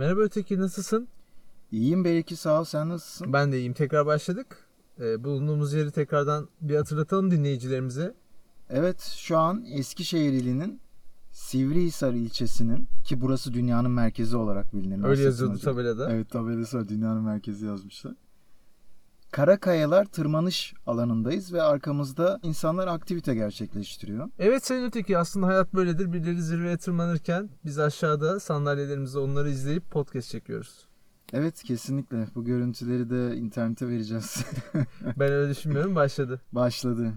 Merhaba Öteki nasılsın? İyiyim belki sağ ol sen nasılsın? Ben de iyiyim. Tekrar başladık. Ee, bulunduğumuz yeri tekrardan bir hatırlatalım dinleyicilerimize. Evet şu an Eskişehir ilinin Sivrihisar ilçesinin ki burası dünyanın merkezi olarak bilinir. Öyle yazıyordu tabelada. Evet tabelası var dünyanın merkezi yazmışlar. Karakayalar tırmanış alanındayız ve arkamızda insanlar aktivite gerçekleştiriyor. Evet Sayın Öteki aslında hayat böyledir. Birileri zirveye tırmanırken biz aşağıda sandalyelerimizde onları izleyip podcast çekiyoruz. Evet kesinlikle bu görüntüleri de internete vereceğiz. Ben öyle düşünmüyorum. Başladı. Başladı.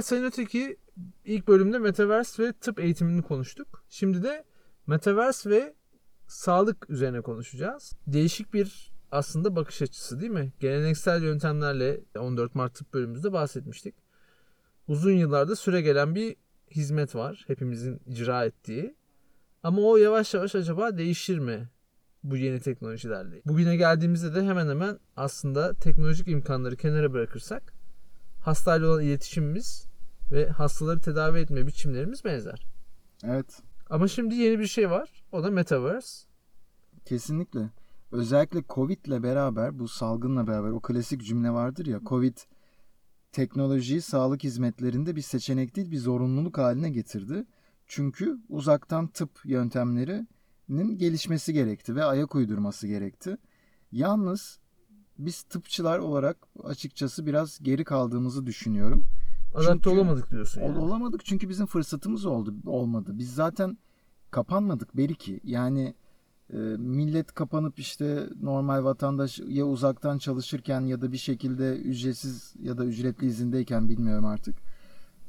Evet Sayın Öteki ilk bölümde Metaverse ve tıp eğitimini konuştuk. Şimdi de Metaverse ve sağlık üzerine konuşacağız. Değişik bir aslında bakış açısı değil mi? Geleneksel yöntemlerle 14 Mart tıp bölümümüzde bahsetmiştik. Uzun yıllarda süre gelen bir hizmet var hepimizin icra ettiği. Ama o yavaş yavaş acaba değişir mi bu yeni teknolojilerle? Bugüne geldiğimizde de hemen hemen aslında teknolojik imkanları kenara bırakırsak hastayla olan iletişimimiz ve hastaları tedavi etme biçimlerimiz benzer. Evet Ama şimdi yeni bir şey var. O da Metaverse. Kesinlikle. Özellikle Covid ile beraber bu salgınla beraber o klasik cümle vardır ya Covid teknolojiyi sağlık hizmetlerinde bir seçenek değil bir zorunluluk haline getirdi. Çünkü uzaktan tıp yöntemlerinin gelişmesi gerekti ve ayak uydurması gerekti. Yalnız biz tıpçılar olarak açıkçası biraz geri kaldığımızı düşünüyorum. Adapte Çünkü- olamadık diyorsun yani. Olamadık çünkü bizim fırsatımız oldu olmadı. Biz zaten kapanmadık belki. Yani e, millet kapanıp işte normal vatandaş ya uzaktan çalışırken ya da bir şekilde ücretsiz ya da ücretli izindeyken bilmiyorum artık.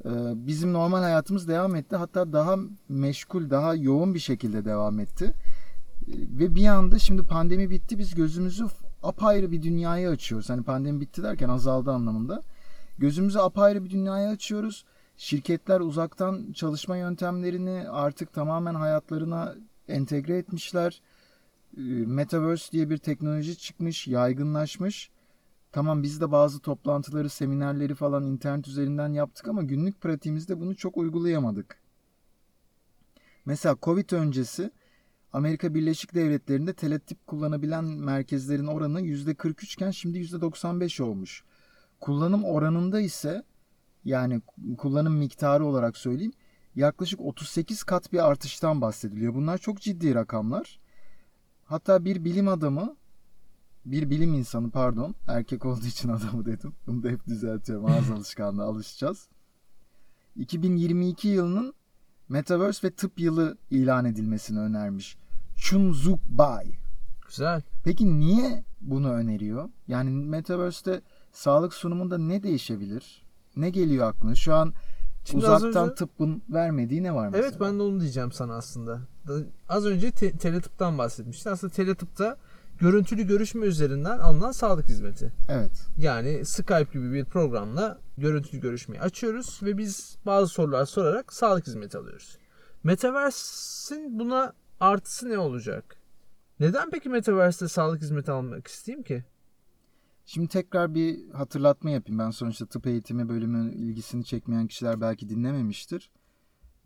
E, bizim normal hayatımız devam etti. Hatta daha meşgul, daha yoğun bir şekilde devam etti. E, ve bir anda şimdi pandemi bitti. Biz gözümüzü apayrı bir dünyaya açıyoruz. Hani pandemi bitti derken azaldı anlamında. Gözümüzü apayrı bir dünyaya açıyoruz. Şirketler uzaktan çalışma yöntemlerini artık tamamen hayatlarına entegre etmişler. Ee, Metaverse diye bir teknoloji çıkmış, yaygınlaşmış. Tamam biz de bazı toplantıları, seminerleri falan internet üzerinden yaptık ama günlük pratiğimizde bunu çok uygulayamadık. Mesela Covid öncesi Amerika Birleşik Devletleri'nde teletip kullanabilen merkezlerin oranı %43 iken şimdi %95 olmuş. Kullanım oranında ise yani kullanım miktarı olarak söyleyeyim yaklaşık 38 kat bir artıştan bahsediliyor. Bunlar çok ciddi rakamlar. Hatta bir bilim adamı bir bilim insanı pardon erkek olduğu için adamı dedim. Bunu da hep düzeltiyorum ağız alışkanlığı alışacağız. 2022 yılının Metaverse ve tıp yılı ilan edilmesini önermiş. Chun Zuk Bai. Güzel. Peki niye bunu öneriyor? Yani Metaverse'te sağlık sunumunda ne değişebilir? Ne geliyor aklına? Şu an Şimdi uzaktan önce- tıbbın vermediği ne var mesela? Evet ben de onu diyeceğim sana aslında. Da- Az önce te- teletıptan bahsetmiştin. Aslında teletıpta görüntülü görüşme üzerinden alınan sağlık hizmeti. Evet. Yani Skype gibi bir programla görüntülü görüşmeyi açıyoruz ve biz bazı sorular sorarak sağlık hizmeti alıyoruz. Metaverse'in buna artısı ne olacak? Neden peki Metaverse'de sağlık hizmeti almak isteyeyim ki? Şimdi tekrar bir hatırlatma yapayım. Ben sonuçta tıp eğitimi bölümü ilgisini çekmeyen kişiler belki dinlememiştir.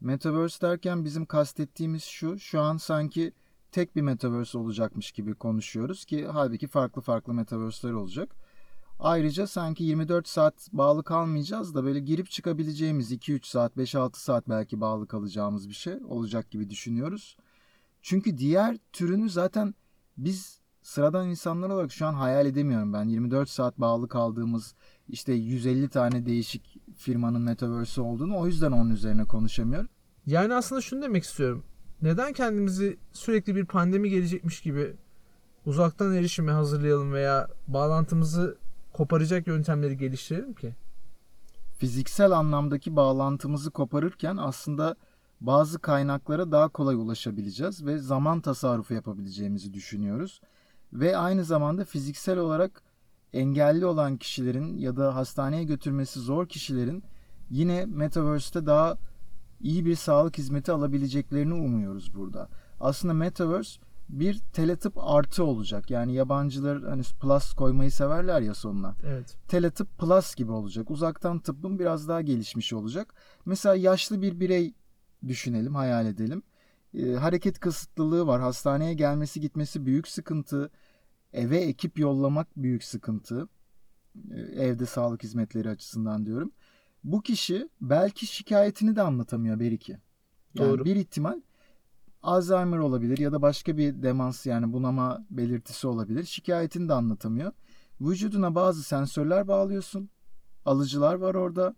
Metaverse derken bizim kastettiğimiz şu. Şu an sanki tek bir metaverse olacakmış gibi konuşuyoruz ki halbuki farklı farklı metaverse'ler olacak. Ayrıca sanki 24 saat bağlı kalmayacağız da böyle girip çıkabileceğimiz 2-3 saat, 5-6 saat belki bağlı kalacağımız bir şey olacak gibi düşünüyoruz. Çünkü diğer türünü zaten biz sıradan insanlar olarak şu an hayal edemiyorum ben. 24 saat bağlı kaldığımız işte 150 tane değişik firmanın metaverse'i olduğunu o yüzden onun üzerine konuşamıyorum. Yani aslında şunu demek istiyorum. Neden kendimizi sürekli bir pandemi gelecekmiş gibi uzaktan erişime hazırlayalım veya bağlantımızı koparacak yöntemleri geliştirelim ki? Fiziksel anlamdaki bağlantımızı koparırken aslında bazı kaynaklara daha kolay ulaşabileceğiz ve zaman tasarrufu yapabileceğimizi düşünüyoruz. Ve aynı zamanda fiziksel olarak engelli olan kişilerin ya da hastaneye götürmesi zor kişilerin yine Metaverse'te daha iyi bir sağlık hizmeti alabileceklerini umuyoruz burada. Aslında Metaverse bir teletıp artı olacak. Yani yabancılar hani plus koymayı severler ya sonuna. Evet. Teletıp plus gibi olacak. Uzaktan tıbbın biraz daha gelişmiş olacak. Mesela yaşlı bir birey düşünelim, hayal edelim. Ee, hareket kısıtlılığı var. Hastaneye gelmesi gitmesi büyük sıkıntı. Eve ekip yollamak büyük sıkıntı. Ee, evde sağlık hizmetleri açısından diyorum. Bu kişi belki şikayetini de anlatamıyor Beriki. Yani Doğru. bir ihtimal Alzheimer olabilir ya da başka bir demans yani bunama belirtisi olabilir. Şikayetini de anlatamıyor. Vücuduna bazı sensörler bağlıyorsun. Alıcılar var orada.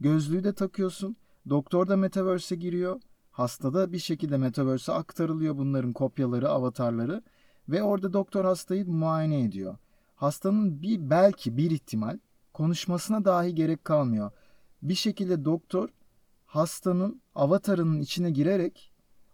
Gözlüğü de takıyorsun. Doktor da Metaverse'e giriyor. Hastada bir şekilde Metaverse'e aktarılıyor bunların kopyaları, avatarları. Ve orada doktor hastayı muayene ediyor. Hastanın bir belki bir ihtimal konuşmasına dahi gerek kalmıyor. Bir şekilde doktor hastanın avatarının içine girerek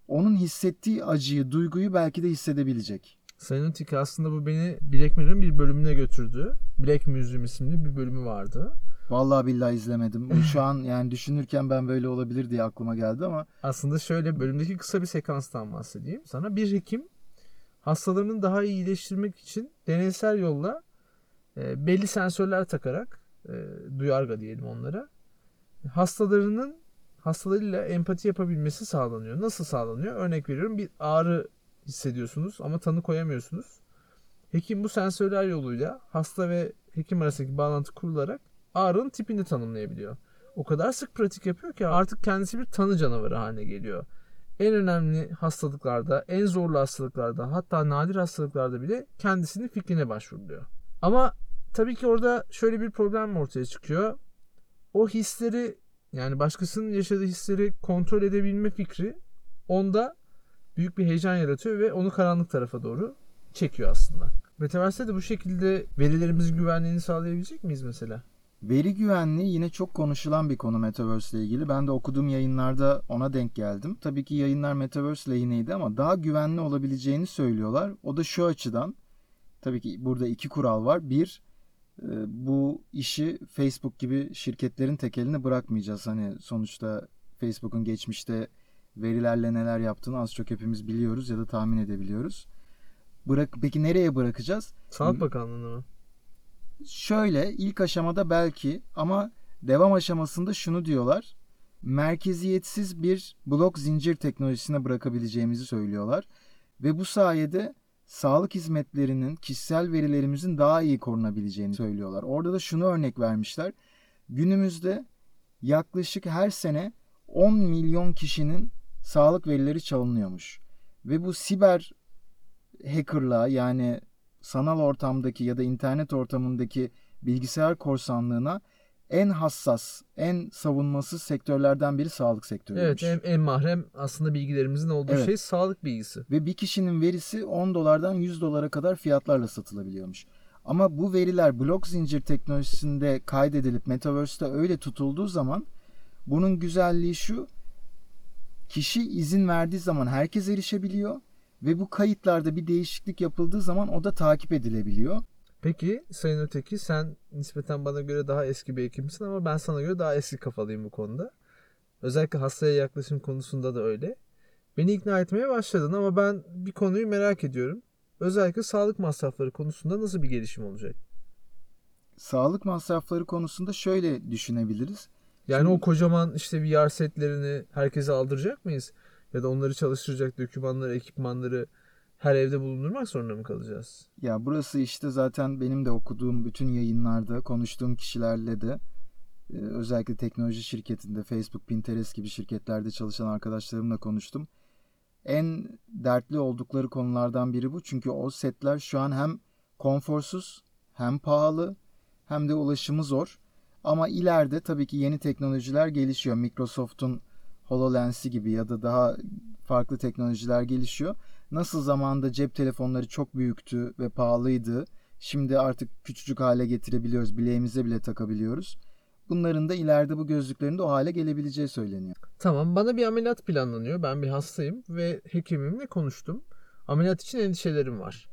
onun hissettiği acıyı, duyguyu belki de hissedebilecek. Öteki aslında bu beni Black Mirror'ın bir bölümüne götürdü. Black Museum isimli bir bölümü vardı. Vallahi billahi izlemedim. Şu an yani düşünürken ben böyle olabilir diye aklıma geldi ama Aslında şöyle bölümdeki kısa bir sekanstan bahsedeyim. Sana bir hekim hastalarını daha iyi iyileştirmek için deneysel yolla e, belli sensörler takarak e, duyarga diyelim onlara hastalarının hastalarıyla empati yapabilmesi sağlanıyor. Nasıl sağlanıyor? Örnek veriyorum bir ağrı hissediyorsunuz ama tanı koyamıyorsunuz. Hekim bu sensörler yoluyla hasta ve hekim arasındaki bağlantı kurularak ağrının tipini tanımlayabiliyor. O kadar sık pratik yapıyor ki artık kendisi bir tanı canavarı haline geliyor. En önemli hastalıklarda, en zorlu hastalıklarda, hatta nadir hastalıklarda bile kendisinin fikrine başvuruluyor. Ama tabii ki orada şöyle bir problem ortaya çıkıyor. O hisleri yani başkasının yaşadığı hisleri kontrol edebilme fikri onda büyük bir heyecan yaratıyor ve onu karanlık tarafa doğru çekiyor aslında. Metaverse'de de bu şekilde verilerimizin güvenliğini sağlayabilecek miyiz mesela? Veri güvenliği yine çok konuşulan bir konu Metaverse ile ilgili. Ben de okuduğum yayınlarda ona denk geldim. Tabii ki yayınlar Metaverse lehineydi ama daha güvenli olabileceğini söylüyorlar. O da şu açıdan. Tabii ki burada iki kural var. Bir, e, bu işi Facebook gibi şirketlerin tekeline bırakmayacağız. Hani sonuçta Facebook'un geçmişte verilerle neler yaptığını az çok hepimiz biliyoruz ya da tahmin edebiliyoruz. Bırak, peki nereye bırakacağız? Sağlık Bakanlığı'na mı? Şöyle ilk aşamada belki ama devam aşamasında şunu diyorlar. Merkeziyetsiz bir blok zincir teknolojisine bırakabileceğimizi söylüyorlar. Ve bu sayede sağlık hizmetlerinin kişisel verilerimizin daha iyi korunabileceğini söylüyorlar. Orada da şunu örnek vermişler. Günümüzde yaklaşık her sene 10 milyon kişinin sağlık verileri çalınıyormuş. Ve bu siber hackerlığa yani sanal ortamdaki ya da internet ortamındaki bilgisayar korsanlığına en hassas, en savunmasız sektörlerden biri sağlık sektörüymüş. Evet en, en mahrem aslında bilgilerimizin olduğu Evet. şey sağlık bilgisi. Ve bir kişinin verisi 10 dolardan 100 dolara kadar fiyatlarla satılabiliyormuş. Ama bu veriler blok zincir teknolojisinde kaydedilip Metaverse'te öyle tutulduğu zaman bunun güzelliği şu. Kişi izin verdiği zaman herkes erişebiliyor ve bu kayıtlarda bir değişiklik yapıldığı zaman o da takip edilebiliyor. Peki Sayın Öteki sen nispeten bana göre daha eski bir hekimsin ama ben sana göre daha eski kafalıyım bu konuda. Özellikle hastaya yaklaşım konusunda da öyle. Beni ikna etmeye başladın ama ben bir konuyu merak ediyorum. Özellikle sağlık masrafları konusunda nasıl bir gelişim olacak? Sağlık masrafları konusunda şöyle düşünebiliriz. Yani Şimdi- o kocaman işte VR setlerini herkese aldıracak mıyız? Ya da onları çalıştıracak dokümanları, ekipmanları her evde bulundurmak zorunda mı kalacağız? Ya burası işte zaten benim de okuduğum bütün yayınlarda konuştuğum kişilerle de e, özellikle teknoloji şirketinde Facebook, Pinterest gibi şirketlerde çalışan arkadaşlarımla konuştum. En dertli oldukları konulardan biri bu. Çünkü o setler şu an hem konforsuz, hem pahalı, hem de ulaşımı zor. Ama ileride tabii ki yeni teknolojiler gelişiyor. Microsoft'un HoloLens'i gibi ya da daha farklı teknolojiler gelişiyor. Nasıl zamanında cep telefonları çok büyüktü ve pahalıydı. Şimdi artık küçücük hale getirebiliyoruz. Bileğimize bile takabiliyoruz. Bunların da ileride bu gözlüklerin de o hale gelebileceği söyleniyor. Tamam bana bir ameliyat planlanıyor. Ben bir hastayım ve hekimimle konuştum. Ameliyat için endişelerim var.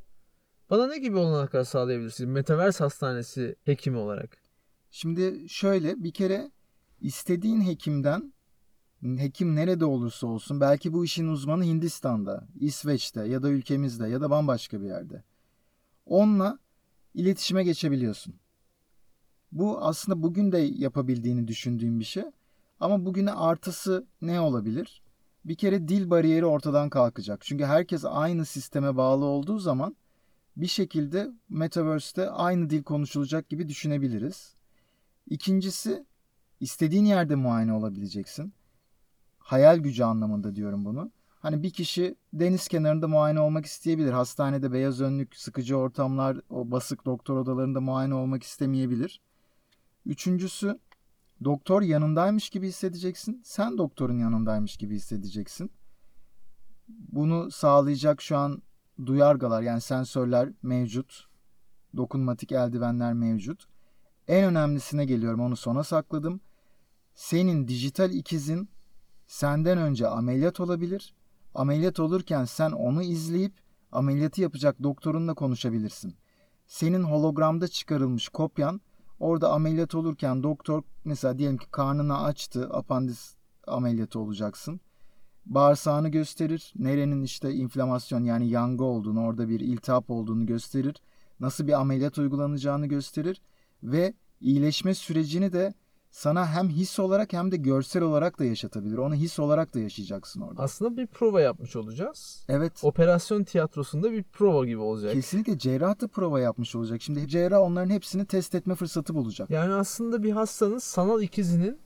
Bana ne gibi olanaklar sağlayabilirsiniz? Metaverse Hastanesi hekimi olarak. Şimdi şöyle bir kere istediğin hekimden hekim nerede olursa olsun belki bu işin uzmanı Hindistan'da, İsveç'te ya da ülkemizde ya da bambaşka bir yerde. Onunla iletişime geçebiliyorsun. Bu aslında bugün de yapabildiğini düşündüğüm bir şey. Ama bugüne artısı ne olabilir? Bir kere dil bariyeri ortadan kalkacak. Çünkü herkes aynı sisteme bağlı olduğu zaman bir şekilde Metaverse'te aynı dil konuşulacak gibi düşünebiliriz. İkincisi istediğin yerde muayene olabileceksin. Hayal gücü anlamında diyorum bunu. Hani bir kişi deniz kenarında muayene olmak isteyebilir. Hastanede beyaz önlük, sıkıcı ortamlar, o basık doktor odalarında muayene olmak istemeyebilir. Üçüncüsü doktor yanındaymış gibi hissedeceksin. Sen doktorun yanındaymış gibi hissedeceksin. Bunu sağlayacak şu an duyargalar yani sensörler mevcut. Dokunmatik eldivenler mevcut. En önemlisine geliyorum onu sona sakladım. Senin dijital ikizin senden önce ameliyat olabilir. Ameliyat olurken sen onu izleyip ameliyatı yapacak doktorunla konuşabilirsin. Senin hologramda çıkarılmış kopyan orada ameliyat olurken doktor mesela diyelim ki karnını açtı apandis ameliyatı olacaksın. Bağırsağını gösterir. Nerenin işte inflamasyon yani yangı olduğunu orada bir iltihap olduğunu gösterir. Nasıl bir ameliyat uygulanacağını gösterir. Ve iyileşme sürecini de sana hem his olarak hem de görsel olarak da yaşatabilir. Onu his olarak da yaşayacaksın orada. Aslında bir prova yapmış olacağız. Evet. Operasyon tiyatrosunda bir prova gibi olacak. Kesinlikle cerrah da prova yapmış olacak. Şimdi cerrah onların hepsini test etme fırsatı bulacak. Yani aslında bir hastanın sanal ikizinin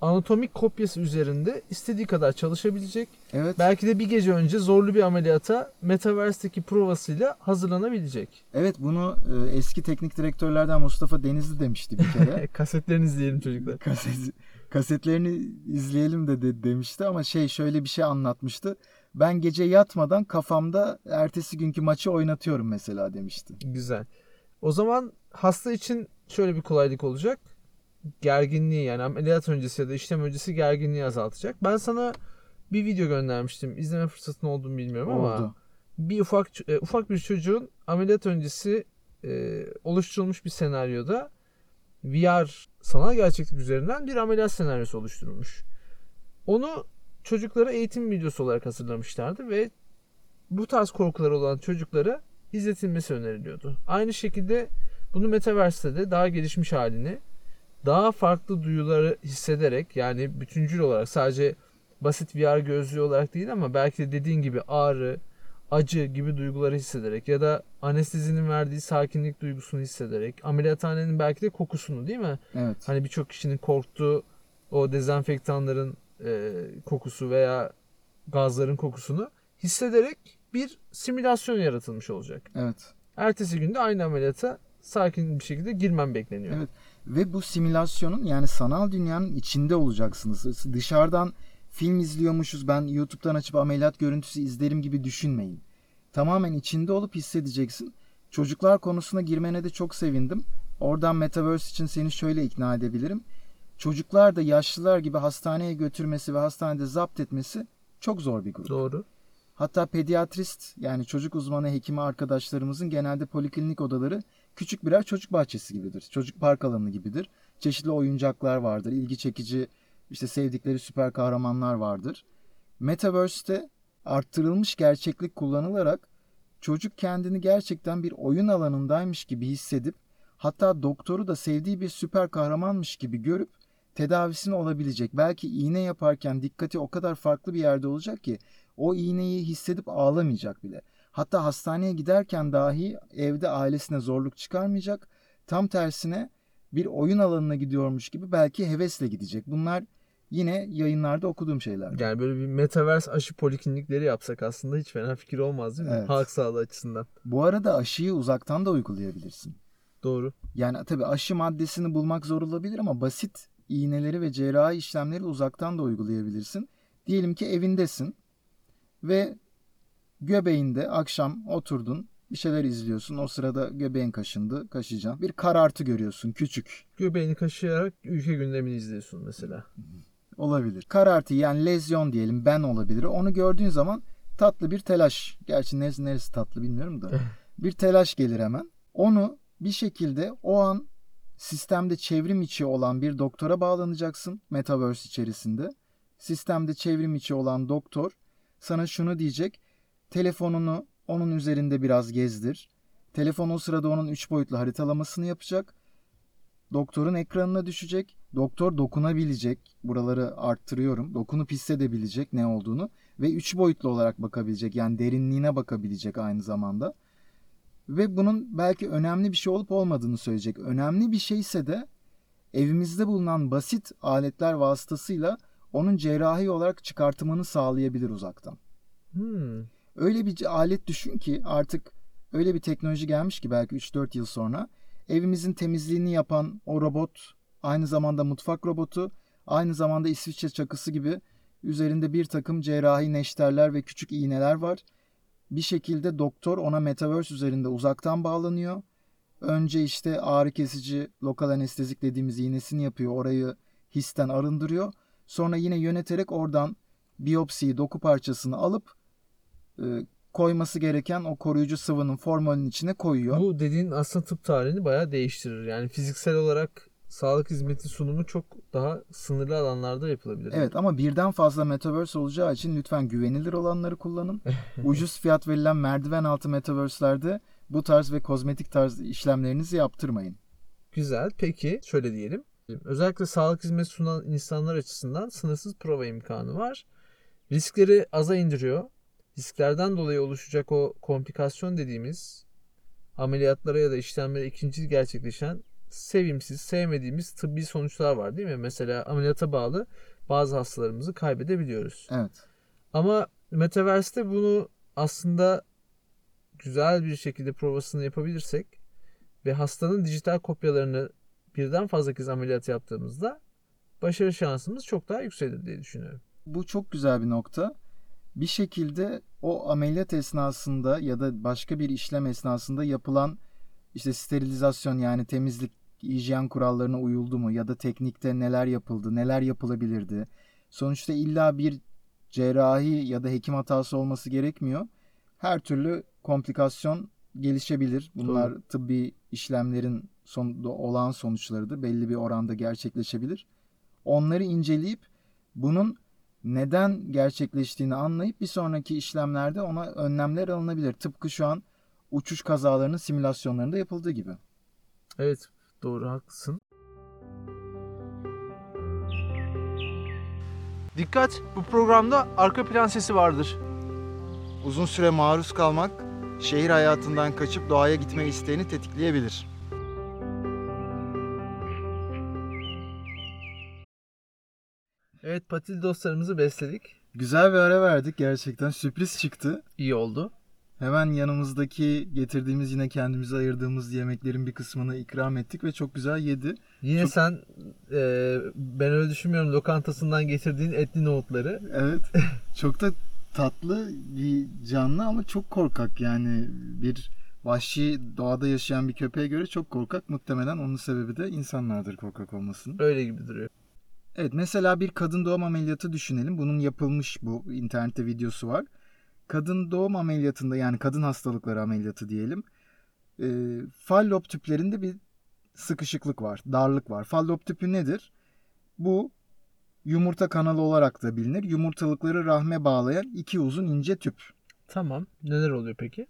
anatomik kopyası üzerinde istediği kadar çalışabilecek. Evet. Belki de bir gece önce zorlu bir ameliyata Metaverse'deki provasıyla hazırlanabilecek. Evet bunu e, eski teknik direktörlerden Mustafa Denizli demişti bir kere. Kasetlerini izleyelim çocuklar. Kaset, kasetlerini izleyelim de, de demişti ama şey şöyle bir şey anlatmıştı. Ben gece yatmadan kafamda ertesi günkü maçı oynatıyorum mesela demişti. Güzel. O zaman hasta için şöyle bir kolaylık olacak. Gerginliği yani ameliyat öncesi ya da işlem öncesi gerginliği azaltacak. Ben sana bir video göndermiştim. İzleme fırsatın olduğunu bilmiyorum ama Oldu. bir ufak e, ufak bir çocuğun ameliyat öncesi e, oluşturulmuş bir senaryoda VR sanal gerçeklik üzerinden bir ameliyat senaryosu oluşturulmuş. Onu çocuklara eğitim videosu olarak hazırlamışlardı ve bu tarz korkuları olan çocuklara izletilmesi öneriliyordu. Aynı şekilde bunu Metaverse'de de daha gelişmiş halini daha farklı duyuları hissederek yani bütüncül olarak sadece basit VR gözlüğü olarak değil ama belki de dediğin gibi ağrı, acı gibi duyguları hissederek ya da anestezinin verdiği sakinlik duygusunu hissederek ameliyathanenin belki de kokusunu değil mi? Evet. Hani birçok kişinin korktuğu o dezenfektanların e, kokusu veya gazların kokusunu hissederek bir simülasyon yaratılmış olacak. Evet. Ertesi günde aynı ameliyata sakin bir şekilde girmem bekleniyor. Evet. Ve bu simülasyonun yani sanal dünyanın içinde olacaksınız. Dışarıdan film izliyormuşuz ben YouTube'dan açıp ameliyat görüntüsü izlerim gibi düşünmeyin. Tamamen içinde olup hissedeceksin. Çocuklar konusuna girmene de çok sevindim. Oradan Metaverse için seni şöyle ikna edebilirim. Çocuklar da yaşlılar gibi hastaneye götürmesi ve hastanede zapt etmesi çok zor bir grup. Doğru. Hatta pediatrist yani çocuk uzmanı hekimi arkadaşlarımızın genelde poliklinik odaları küçük birer çocuk bahçesi gibidir. Çocuk park alanı gibidir. Çeşitli oyuncaklar vardır. ilgi çekici işte sevdikleri süper kahramanlar vardır. Metaverse'te arttırılmış gerçeklik kullanılarak çocuk kendini gerçekten bir oyun alanındaymış gibi hissedip hatta doktoru da sevdiği bir süper kahramanmış gibi görüp tedavisini olabilecek. Belki iğne yaparken dikkati o kadar farklı bir yerde olacak ki o iğneyi hissedip ağlamayacak bile. Hatta hastaneye giderken dahi evde ailesine zorluk çıkarmayacak. Tam tersine bir oyun alanına gidiyormuş gibi belki hevesle gidecek. Bunlar yine yayınlarda okuduğum şeyler. Yani böyle bir metaverse aşı poliklinikleri yapsak aslında hiç fena fikir olmaz değil mi? Evet. Halk sağlığı açısından. Bu arada aşıyı uzaktan da uygulayabilirsin. Doğru. Yani tabii aşı maddesini bulmak zor olabilir ama basit iğneleri ve cerrahi işlemleri uzaktan da uygulayabilirsin. Diyelim ki evindesin ve göbeğinde akşam oturdun bir şeyler izliyorsun. O sırada göbeğin kaşındı, kaşıyacaksın. Bir karartı görüyorsun küçük. Göbeğini kaşıyarak ülke gündemini izliyorsun mesela. Olabilir. Karartı yani lezyon diyelim ben olabilir. Onu gördüğün zaman tatlı bir telaş. Gerçi neresi, neresi tatlı bilmiyorum da. Bir telaş gelir hemen. Onu bir şekilde o an sistemde çevrim içi olan bir doktora bağlanacaksın Metaverse içerisinde. Sistemde çevrim içi olan doktor sana şunu diyecek. Telefonunu onun üzerinde biraz gezdir. Telefon o sırada onun 3 boyutlu haritalamasını yapacak. Doktorun ekranına düşecek. Doktor dokunabilecek. Buraları arttırıyorum. Dokunup hissedebilecek ne olduğunu. Ve 3 boyutlu olarak bakabilecek. Yani derinliğine bakabilecek aynı zamanda. Ve bunun belki önemli bir şey olup olmadığını söyleyecek. Önemli bir şeyse de evimizde bulunan basit aletler vasıtasıyla onun cerrahi olarak çıkartımını sağlayabilir uzaktan. Hmm. Öyle bir alet düşün ki artık öyle bir teknoloji gelmiş ki belki 3-4 yıl sonra evimizin temizliğini yapan o robot aynı zamanda mutfak robotu aynı zamanda İsviçre çakısı gibi üzerinde bir takım cerrahi neşterler ve küçük iğneler var. Bir şekilde doktor ona metaverse üzerinde uzaktan bağlanıyor. Önce işte ağrı kesici lokal anestezik dediğimiz iğnesini yapıyor. Orayı histen arındırıyor. Sonra yine yöneterek oradan biyopsiyi doku parçasını alıp koyması gereken o koruyucu sıvının formülün içine koyuyor. Bu dediğin aslında tıp tarihini bayağı değiştirir. Yani fiziksel olarak sağlık hizmeti sunumu çok daha sınırlı alanlarda yapılabilir. Evet ama birden fazla metaverse olacağı için lütfen güvenilir olanları kullanın. Ucuz fiyat verilen merdiven altı metaverse'lerde bu tarz ve kozmetik tarz işlemlerinizi yaptırmayın. Güzel. Peki şöyle diyelim. Özellikle sağlık hizmeti sunan insanlar açısından sınırsız prova imkanı var. Riskleri aza indiriyor. Risklerden dolayı oluşacak o komplikasyon dediğimiz ameliyatlara ya da işlemlere ikinci gerçekleşen sevimsiz, sevmediğimiz tıbbi sonuçlar var değil mi? Mesela ameliyata bağlı bazı hastalarımızı kaybedebiliyoruz. Evet. Ama Metaverse'te bunu aslında güzel bir şekilde provasını yapabilirsek ve hastanın dijital kopyalarını birden fazla kez ameliyat yaptığımızda başarı şansımız çok daha yükselir diye düşünüyorum. Bu çok güzel bir nokta. Bir şekilde o ameliyat esnasında ya da başka bir işlem esnasında yapılan işte sterilizasyon yani temizlik hijyen kurallarına uyuldu mu ya da teknikte neler yapıldı, neler yapılabilirdi. Sonuçta illa bir cerrahi ya da hekim hatası olması gerekmiyor. Her türlü komplikasyon gelişebilir. Bunlar Doğru. tıbbi işlemlerin sonunda olan sonuçlarıdır. Belli bir oranda gerçekleşebilir. Onları inceleyip bunun neden gerçekleştiğini anlayıp bir sonraki işlemlerde ona önlemler alınabilir. Tıpkı şu an uçuş kazalarının simülasyonlarında yapıldığı gibi. Evet doğru haklısın. Dikkat bu programda arka plan sesi vardır. Uzun süre maruz kalmak şehir hayatından kaçıp doğaya gitme isteğini tetikleyebilir. Evet patili dostlarımızı besledik. Güzel bir ara verdik gerçekten. Sürpriz çıktı. İyi oldu. Hemen yanımızdaki getirdiğimiz yine kendimize ayırdığımız yemeklerin bir kısmını ikram ettik ve çok güzel yedi. Yine Çok- sen e, ben öyle düşünmüyorum lokantasından getirdiğin etli nohutları. Evet. çok da tatlı bir canlı ama çok korkak yani bir vahşi doğada yaşayan bir köpeğe göre çok korkak. Muhtemelen onun sebebi de insanlardır korkak olmasının. Öyle gibi duruyor. Evet mesela bir kadın doğum ameliyatı düşünelim. Bunun yapılmış bu internette videosu var. Kadın doğum ameliyatında yani kadın hastalıkları ameliyatı diyelim. E, fallop tüplerinde bir sıkışıklık var, darlık var. Fallop tüpü nedir? Bu yumurta kanalı olarak da bilinir. Yumurtalıkları rahme bağlayan iki uzun ince tüp. Tamam. Neler oluyor peki?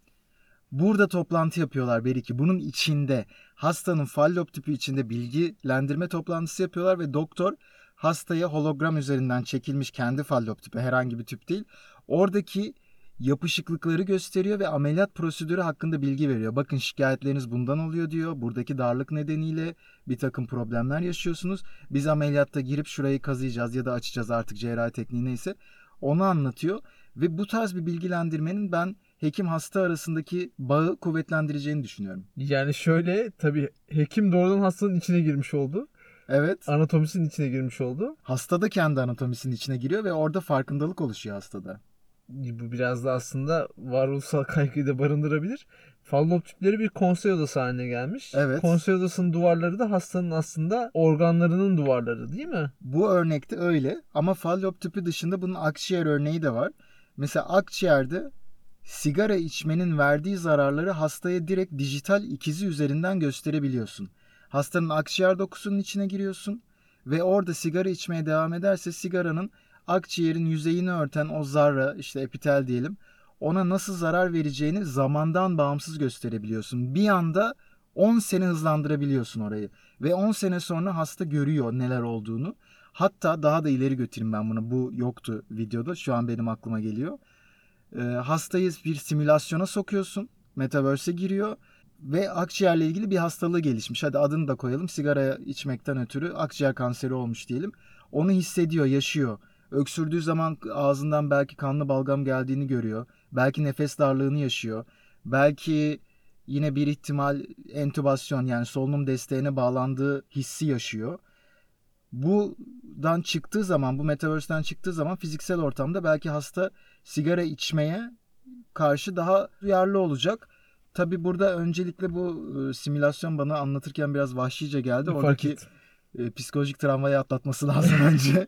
Burada toplantı yapıyorlar Beriki. Bunun içinde hastanın fallop tüpü içinde bilgilendirme toplantısı yapıyorlar ve doktor hastaya hologram üzerinden çekilmiş kendi fallop tüpü herhangi bir tüp değil. Oradaki yapışıklıkları gösteriyor ve ameliyat prosedürü hakkında bilgi veriyor. Bakın şikayetleriniz bundan oluyor diyor. Buradaki darlık nedeniyle bir takım problemler yaşıyorsunuz. Biz ameliyatta girip şurayı kazıyacağız ya da açacağız artık cerrahi tekniği neyse. Onu anlatıyor ve bu tarz bir bilgilendirmenin ben hekim hasta arasındaki bağı kuvvetlendireceğini düşünüyorum. Yani şöyle tabii hekim doğrudan hastanın içine girmiş oldu. Evet. Anatomisinin içine girmiş oldu. Hasta da kendi anatomisinin içine giriyor ve orada farkındalık oluşuyor hastada. Bu biraz da aslında varoluşsal kaygıyı da barındırabilir. Fallop tüpleri bir konsey odası haline gelmiş. Evet. Konsey odasının duvarları da hastanın aslında organlarının duvarları değil mi? Bu örnekte öyle ama fallop tüpü dışında bunun akciğer örneği de var. Mesela akciğerde sigara içmenin verdiği zararları hastaya direkt dijital ikizi üzerinden gösterebiliyorsun. Hastanın akciğer dokusunun içine giriyorsun ve orada sigara içmeye devam ederse sigaranın akciğerin yüzeyini örten o zarra işte epitel diyelim ona nasıl zarar vereceğini zamandan bağımsız gösterebiliyorsun. Bir anda 10 sene hızlandırabiliyorsun orayı ve 10 sene sonra hasta görüyor neler olduğunu. Hatta daha da ileri götüreyim ben bunu. Bu yoktu videoda. Şu an benim aklıma geliyor. Ee, hastayı bir simülasyona sokuyorsun. Metaverse'e giriyor ve akciğerle ilgili bir hastalığı gelişmiş. Hadi adını da koyalım. Sigara içmekten ötürü akciğer kanseri olmuş diyelim. Onu hissediyor, yaşıyor. Öksürdüğü zaman ağzından belki kanlı balgam geldiğini görüyor. Belki nefes darlığını yaşıyor. Belki yine bir ihtimal entübasyon yani solunum desteğine bağlandığı hissi yaşıyor. Buradan çıktığı zaman, bu metaverse'den çıktığı zaman fiziksel ortamda belki hasta sigara içmeye karşı daha duyarlı olacak. Tabi burada öncelikle bu e, simülasyon bana anlatırken biraz vahşice geldi. Fark Oradaki ettim. e, psikolojik travmayı atlatması lazım önce. şey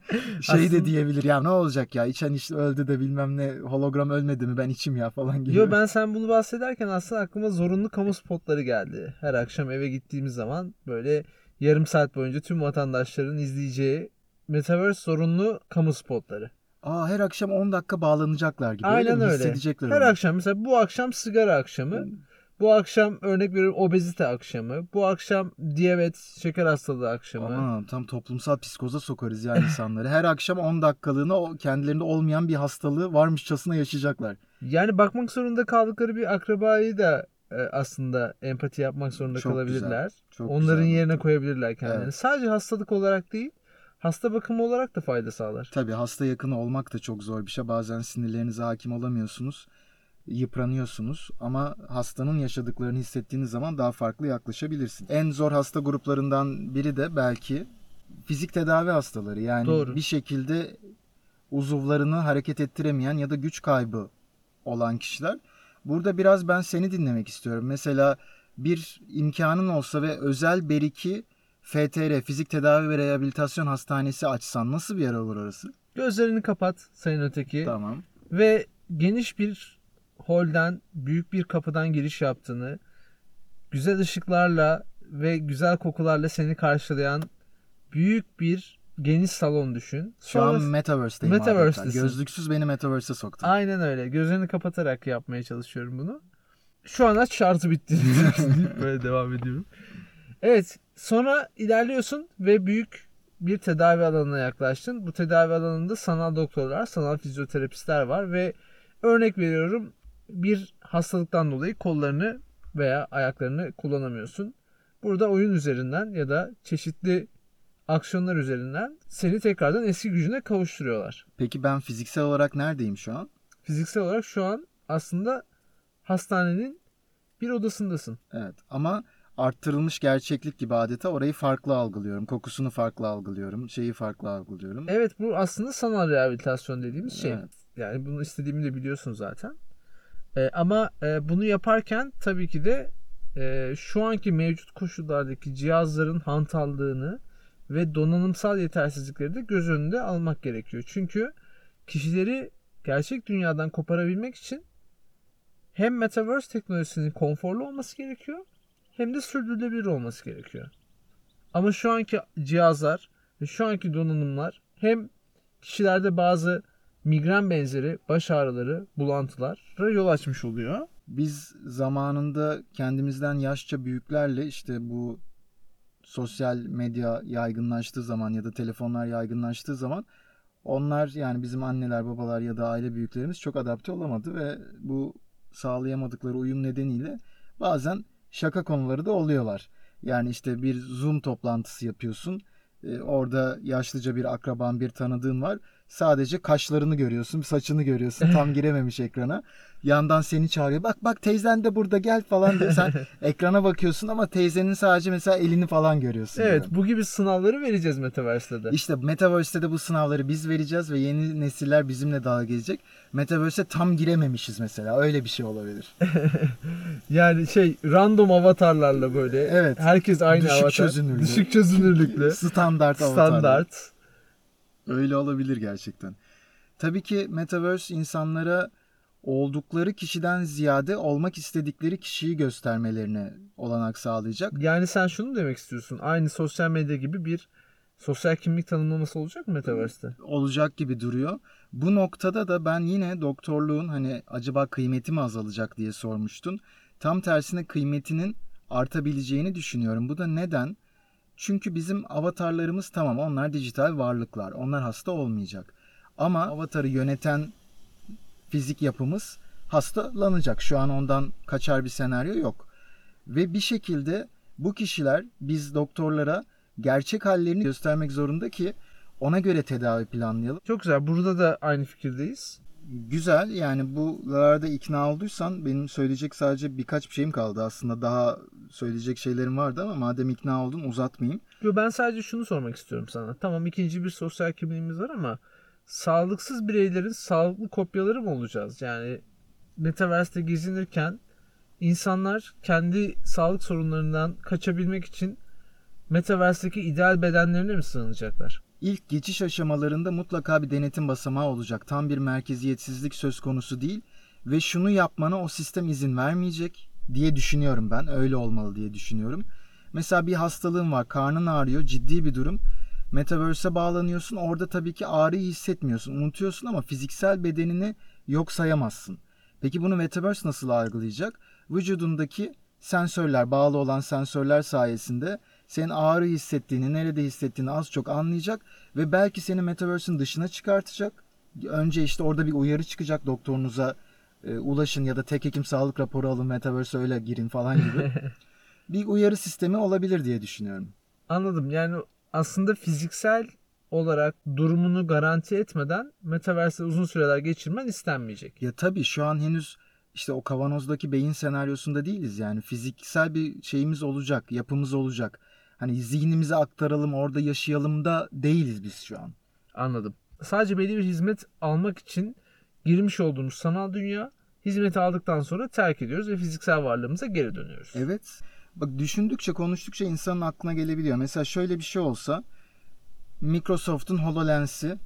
Aslında- de diyebilir ya ne olacak ya içen işte öldü de bilmem ne hologram ölmedi mi ben içim ya falan gibi. Yo ben sen bunu bahsederken aslında aklıma zorunlu kamu spotları geldi. Her akşam eve gittiğimiz zaman böyle yarım saat boyunca tüm vatandaşların izleyeceği Metaverse zorunlu kamu spotları. Aa her akşam 10 dakika bağlanacaklar gibi. Aynen mi? öyle. Hissedecekler Her onu. akşam mesela bu akşam sigara akşamı, bu akşam örnek veriyorum obezite akşamı, bu akşam diyabet, şeker hastalığı akşamı. Aman tam toplumsal psikoza sokarız yani insanları. Her akşam 10 dakikalığına o kendilerinde olmayan bir hastalığı varmışçasına yaşayacaklar. Yani bakmak zorunda kaldıkları bir akrabayı da e, aslında empati yapmak zorunda Çok kalabilirler. Çok Onların güzel. yerine koyabilirler kendilerini. Evet. Sadece hastalık olarak değil, hasta bakımı olarak da fayda sağlar. Tabii hasta yakını olmak da çok zor bir şey. Bazen sinirlerinize hakim olamıyorsunuz. Yıpranıyorsunuz ama hastanın yaşadıklarını hissettiğiniz zaman daha farklı yaklaşabilirsin. En zor hasta gruplarından biri de belki fizik tedavi hastaları. Yani Doğru. bir şekilde uzuvlarını hareket ettiremeyen ya da güç kaybı olan kişiler. Burada biraz ben seni dinlemek istiyorum. Mesela bir imkanın olsa ve özel beriki FTR, Fizik Tedavi ve Rehabilitasyon Hastanesi açsan nasıl bir yer olur orası? Gözlerini kapat Sayın Öteki Tamam. ve geniş bir holden, büyük bir kapıdan giriş yaptığını, güzel ışıklarla ve güzel kokularla seni karşılayan büyük bir geniş salon düşün. Şu an Sonra- Metaverse'deyim Metaverse'desin. Gözlüksüz beni Metaverse'e soktun. Aynen öyle. Gözlerini kapatarak yapmaya çalışıyorum bunu. Şu an aç şarjı bitti böyle devam ediyorum. Evet. Sonra ilerliyorsun ve büyük bir tedavi alanına yaklaştın. Bu tedavi alanında sanal doktorlar, sanal fizyoterapistler var ve örnek veriyorum bir hastalıktan dolayı kollarını veya ayaklarını kullanamıyorsun. Burada oyun üzerinden ya da çeşitli aksiyonlar üzerinden seni tekrardan eski gücüne kavuşturuyorlar. Peki ben fiziksel olarak neredeyim şu an? fiziksel olarak şu an aslında hastanenin bir odasındasın. Evet ama arttırılmış gerçeklik gibi adeta orayı farklı algılıyorum. Kokusunu farklı algılıyorum. Şeyi farklı algılıyorum. Evet bu aslında sanal rehabilitasyon dediğimiz şey. Evet. Yani bunu istediğimi de biliyorsun zaten. Ee, ama e, bunu yaparken tabii ki de e, şu anki mevcut koşullardaki cihazların hantallığını ve donanımsal yetersizlikleri de göz önünde almak gerekiyor. Çünkü kişileri gerçek dünyadan koparabilmek için hem Metaverse teknolojisinin konforlu olması gerekiyor hem de sürdürülebilir olması gerekiyor. Ama şu anki cihazlar ve şu anki donanımlar hem kişilerde bazı migren benzeri baş ağrıları, bulantılara yol açmış oluyor. Biz zamanında kendimizden yaşça büyüklerle işte bu sosyal medya yaygınlaştığı zaman ya da telefonlar yaygınlaştığı zaman onlar yani bizim anneler, babalar ya da aile büyüklerimiz çok adapte olamadı ve bu sağlayamadıkları uyum nedeniyle bazen şaka konuları da oluyorlar. Yani işte bir Zoom toplantısı yapıyorsun. Ee, Orada yaşlıca bir akraban, bir tanıdığın var. Sadece kaşlarını görüyorsun, saçını görüyorsun. Tam girememiş ekrana. Yandan seni çağırıyor. Bak bak teyzen de burada gel falan diyor. Sen ekrana bakıyorsun ama teyzenin sadece mesela elini falan görüyorsun. Evet yani. bu gibi sınavları vereceğiz Metaverse'de de. İşte Metaverse'de de bu sınavları biz vereceğiz ve yeni nesiller bizimle dalga geçecek. Metaverse'e tam girememişiz mesela. Öyle bir şey olabilir. Yani şey random avatarlarla böyle. Evet. Herkes aynı Düşük avatar. çözünürlü. Düşük çözünürlüklü. Standart avatarlar. standart. Öyle olabilir gerçekten. Tabii ki Metaverse insanlara oldukları kişiden ziyade olmak istedikleri kişiyi göstermelerine olanak sağlayacak. Yani sen şunu demek istiyorsun. Aynı sosyal medya gibi bir sosyal kimlik tanımlaması olacak mı Metaverse'te? olacak gibi duruyor. Bu noktada da ben yine doktorluğun hani acaba kıymeti mi azalacak diye sormuştun. Tam tersine kıymetinin artabileceğini düşünüyorum. Bu da neden? Çünkü bizim avatarlarımız tamam onlar dijital varlıklar. Onlar hasta olmayacak. Ama avatarı yöneten fizik yapımız hastalanacak. Şu an ondan kaçar bir senaryo yok. Ve bir şekilde bu kişiler biz doktorlara gerçek hallerini göstermek zorunda ki ona göre tedavi planlayalım. Çok güzel. Burada da aynı fikirdeyiz. Güzel yani buralarda ikna olduysan benim söyleyecek sadece birkaç bir şeyim kaldı aslında. Daha söyleyecek şeylerim vardı ama madem ikna oldun uzatmayayım. Yo, ben sadece şunu sormak istiyorum sana. Tamam ikinci bir sosyal kimliğimiz var ama sağlıksız bireylerin sağlıklı kopyaları mı olacağız? Yani Metaverse'te gezinirken insanlar kendi sağlık sorunlarından kaçabilmek için Metaverse'deki ideal bedenlerine mi sığınacaklar? İlk geçiş aşamalarında mutlaka bir denetim basamağı olacak. Tam bir merkeziyetsizlik söz konusu değil ve şunu yapmana o sistem izin vermeyecek diye düşünüyorum ben. Öyle olmalı diye düşünüyorum. Mesela bir hastalığın var, karnın ağrıyor, ciddi bir durum. Metaverse'e bağlanıyorsun. Orada tabii ki ağrıyı hissetmiyorsun. Unutuyorsun ama fiziksel bedenini yok sayamazsın. Peki bunu Metaverse nasıl algılayacak? Vücudundaki sensörler, bağlı olan sensörler sayesinde senin ağrı hissettiğini, nerede hissettiğini az çok anlayacak ve belki seni Metaverse'in dışına çıkartacak. Önce işte orada bir uyarı çıkacak doktorunuza e, ulaşın ya da tek hekim sağlık raporu alın Metaverse'e öyle girin falan gibi. bir uyarı sistemi olabilir diye düşünüyorum. Anladım. Yani aslında fiziksel olarak durumunu garanti etmeden Metaverse'de uzun süreler geçirmen istenmeyecek. Ya tabii şu an henüz işte o kavanozdaki beyin senaryosunda değiliz yani. Fiziksel bir şeyimiz olacak, yapımız olacak. Hani zihnimize aktaralım, orada yaşayalım da değiliz biz şu an. Anladım. Sadece belli bir hizmet almak için girmiş olduğumuz sanal dünya hizmeti aldıktan sonra terk ediyoruz ve fiziksel varlığımıza geri dönüyoruz. Evet. Bak düşündükçe, konuştukça insanın aklına gelebiliyor. Mesela şöyle bir şey olsa Microsoft'un HoloLens'i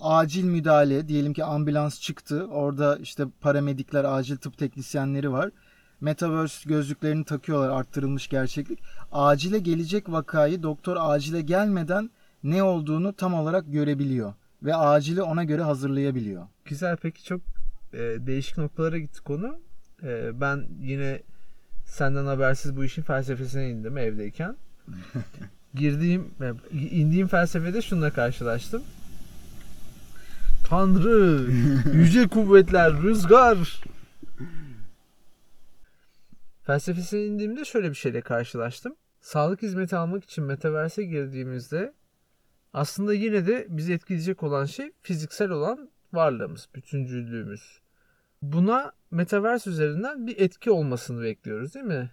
acil müdahale diyelim ki ambulans çıktı. Orada işte paramedikler, acil tıp teknisyenleri var. Metaverse gözlüklerini takıyorlar arttırılmış gerçeklik. Acile gelecek vakayı doktor acile gelmeden ne olduğunu tam olarak görebiliyor ve acili ona göre hazırlayabiliyor. Güzel peki çok e, değişik noktalara gitti konu. E, ben yine senden habersiz bu işin felsefesine indim evdeyken. Girdiğim, e, indiğim felsefede şununla karşılaştım. Tanrı, yüce kuvvetler, rüzgar. Felsefesine indiğimde şöyle bir şeyle karşılaştım. Sağlık hizmeti almak için Metaverse'e girdiğimizde aslında yine de bizi etkileyecek olan şey fiziksel olan varlığımız, bütüncüllüğümüz. Buna Metaverse üzerinden bir etki olmasını bekliyoruz değil mi?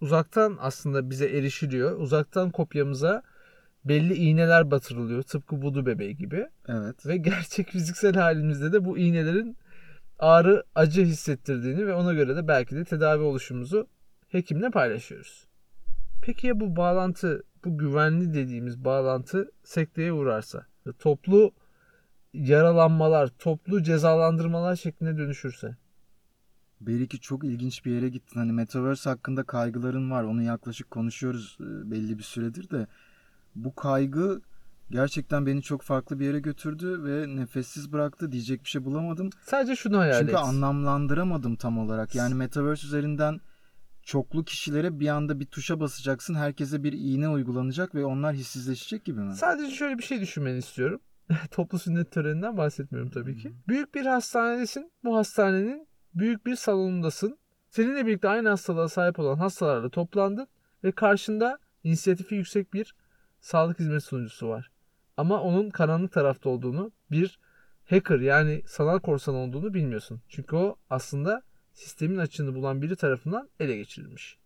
Uzaktan aslında bize erişiliyor. Uzaktan kopyamıza belli iğneler batırılıyor. Tıpkı vudu bebeği gibi. Evet. Ve gerçek fiziksel halimizde de bu iğnelerin ağrı, acı hissettirdiğini ve ona göre de belki de tedavi oluşumuzu hekimle paylaşıyoruz. Peki ya bu bağlantı, bu güvenli dediğimiz bağlantı sekteye uğrarsa? Toplu yaralanmalar, toplu cezalandırmalar şeklinde dönüşürse? Belki çok ilginç bir yere gittin. Hani Metaverse hakkında kaygıların var. Onu yaklaşık konuşuyoruz e, belli bir süredir de. Bu kaygı gerçekten beni çok farklı bir yere götürdü ve nefessiz bıraktı. Diyecek bir şey bulamadım. Sadece şunu hayal Çünkü et. anlamlandıramadım tam olarak. Yani Metaverse üzerinden çoklu kişilere bir anda bir tuşa basacaksın. Herkese bir iğne uygulanacak ve onlar hissizleşecek gibi mi? Sadece şöyle bir şey düşünmeni istiyorum. Toplu sünnet töreninden bahsetmiyorum tabii ki. Büyük bir hastanedesin. Bu hastanenin büyük bir salonundasın. Seninle birlikte aynı hastalığa sahip olan hastalarla toplandın ve karşında inisiyatifi yüksek bir sağlık hizmet sunucusu var. Ama onun karanlık tarafta olduğunu, bir hacker yani sanal korsan olduğunu bilmiyorsun. Çünkü o aslında sistemin açığını bulan biri tarafından ele geçirilmiş.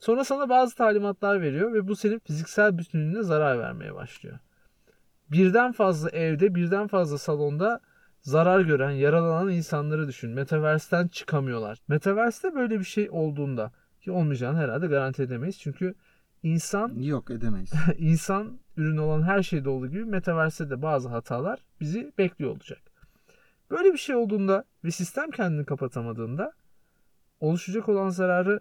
Sonra sana bazı talimatlar veriyor ve bu senin fiziksel bütünlüğüne zarar vermeye başlıyor. Birden fazla evde, birden fazla salonda zarar gören, yaralanan insanları düşün. Metaverse'ten çıkamıyorlar. Metaverse'de böyle bir şey olduğunda ki olmayacağını herhalde garanti edemeyiz. Çünkü insan Yok edemeyiz. insan ürünü olan her şeyde olduğu gibi Metaverse'de de bazı hatalar bizi bekliyor olacak. Böyle bir şey olduğunda ve sistem kendini kapatamadığında oluşacak olan zararı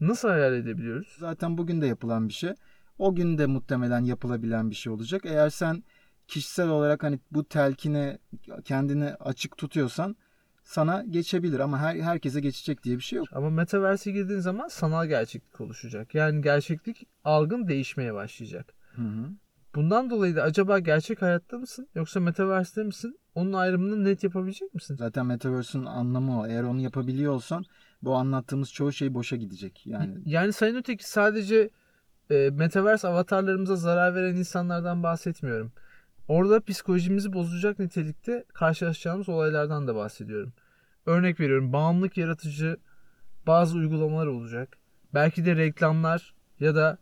nasıl hayal edebiliyoruz? Zaten bugün de yapılan bir şey. O gün de muhtemelen yapılabilen bir şey olacak. Eğer sen kişisel olarak hani bu telkine kendini açık tutuyorsan sana geçebilir ama her herkese geçecek diye bir şey yok. Ama metaverse'e girdiğin zaman sanal gerçeklik oluşacak. Yani gerçeklik algın değişmeye başlayacak. Hı hı. Bundan dolayı da acaba gerçek hayatta mısın yoksa metaverse'de misin? Onun ayrımını net yapabilecek misin? Zaten Metaverse'ün anlamı o. Eğer onu yapabiliyor olsan bu anlattığımız çoğu şey boşa gidecek. Yani Yani Sayın Öteki sadece e, metaverse avatarlarımıza zarar veren insanlardan bahsetmiyorum. Orada psikolojimizi bozacak nitelikte karşılaşacağımız olaylardan da bahsediyorum. Örnek veriyorum bağımlılık yaratıcı bazı uygulamalar olacak. Belki de reklamlar ya da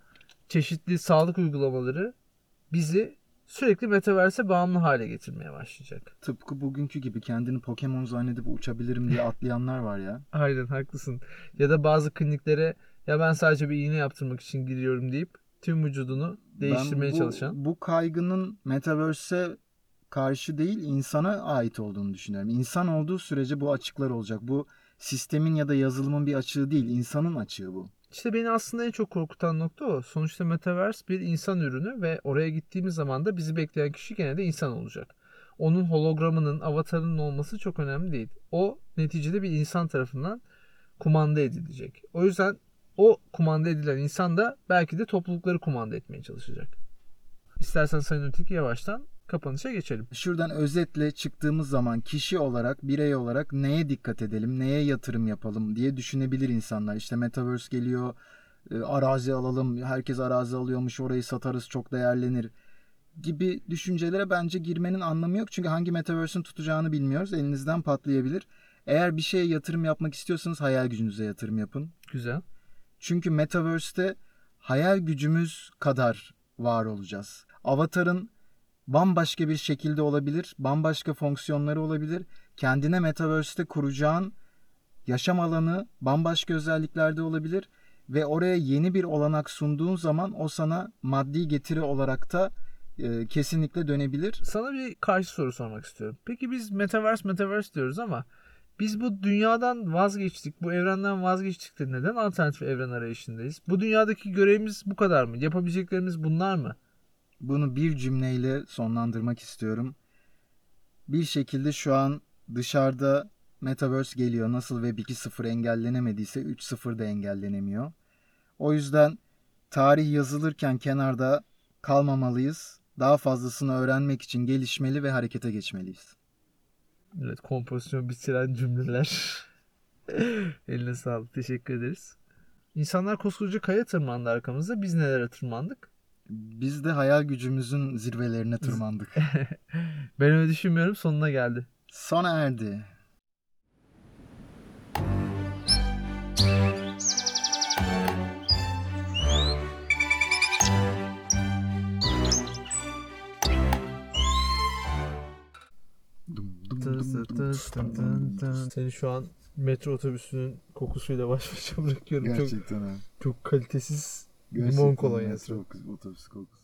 çeşitli sağlık uygulamaları bizi sürekli metaverse bağımlı hale getirmeye başlayacak. tıpkı bugünkü gibi kendini Pokemon zannedip uçabilirim diye atlayanlar var ya. Aynen haklısın. Ya da bazı kliniklere ya ben sadece bir iğne yaptırmak için giriyorum deyip tüm vücudunu değiştirmeye Ben bu, çalışan. Bu kaygının Metaverse'e karşı değil insana ait olduğunu düşünüyorum. İnsan olduğu sürece bu açıklar olacak. Bu sistemin ya da yazılımın bir açığı değil, insanın açığı bu. İşte beni aslında en çok korkutan nokta o. Sonuçta Metaverse bir insan ürünü ve oraya gittiğimiz zaman da bizi bekleyen kişi gene de insan olacak. Onun hologramının, avatarının olması çok önemli değil. O neticede bir insan tarafından kumanda edilecek. O yüzden o kumanda edilen insan da belki de toplulukları kumanda etmeye çalışacak. İstersen Sayın Öteki yavaştan kapanışa geçelim. Şuradan özetle çıktığımız zaman kişi olarak, birey olarak neye dikkat edelim, neye yatırım yapalım diye düşünebilir insanlar. İşte Metaverse geliyor, e, arazi alalım, herkes arazi alıyormuş, orayı satarız, çok değerlenir gibi düşüncelere bence girmenin anlamı yok. Çünkü hangi Metaverse'ün tutacağını bilmiyoruz. Elinizden patlayabilir. Eğer bir şeye yatırım yapmak istiyorsanız hayal gücünüze yatırım yapın. Güzel. Çünkü Metaverse'te hayal gücümüz kadar var olacağız. Avatar'ın bambaşka bir şekilde olabilir, bambaşka fonksiyonları olabilir. Kendine Metaverse'te kuracağın yaşam alanı bambaşka özelliklerde olabilir ve oraya yeni bir olanak sunduğun zaman o sana maddi getiri olarak da e, kesinlikle dönebilir. Sana bir karşı soru sormak istiyorum. Peki biz metaverse metaverse diyoruz ama biz bu dünyadan vazgeçtik, bu evrenden vazgeçtik de neden alternatif evren arayışındayız? Bu dünyadaki görevimiz bu kadar mı? Yapabileceklerimiz bunlar mı? Bunu bir cümleyle sonlandırmak istiyorum. Bir şekilde şu an dışarıda Metaverse geliyor. Nasıl Web 2.0 engellenemediyse 3.0 da engellenemiyor. O yüzden tarih yazılırken kenarda kalmamalıyız. Daha fazlasını öğrenmek için gelişmeli ve harekete geçmeliyiz. Evet, kompozisyon bitiren cümleler. Eline sağlık. Teşekkür ederiz. İnsanlar koskoca kaya tırmandı arkamızda. Biz nelere tırmandık? Biz de hayal gücümüzün zirvelerine tırmandık. Ben öyle düşünmüyorum. Sonuna geldi. Sona erdi. Seni şu an metro otobüsünün kokusuyla baş başa bırakıyorum. Çok Gerçekten ha. çok kalitesiz Gerçekten limon kolonyası. metro otobüs kokusu.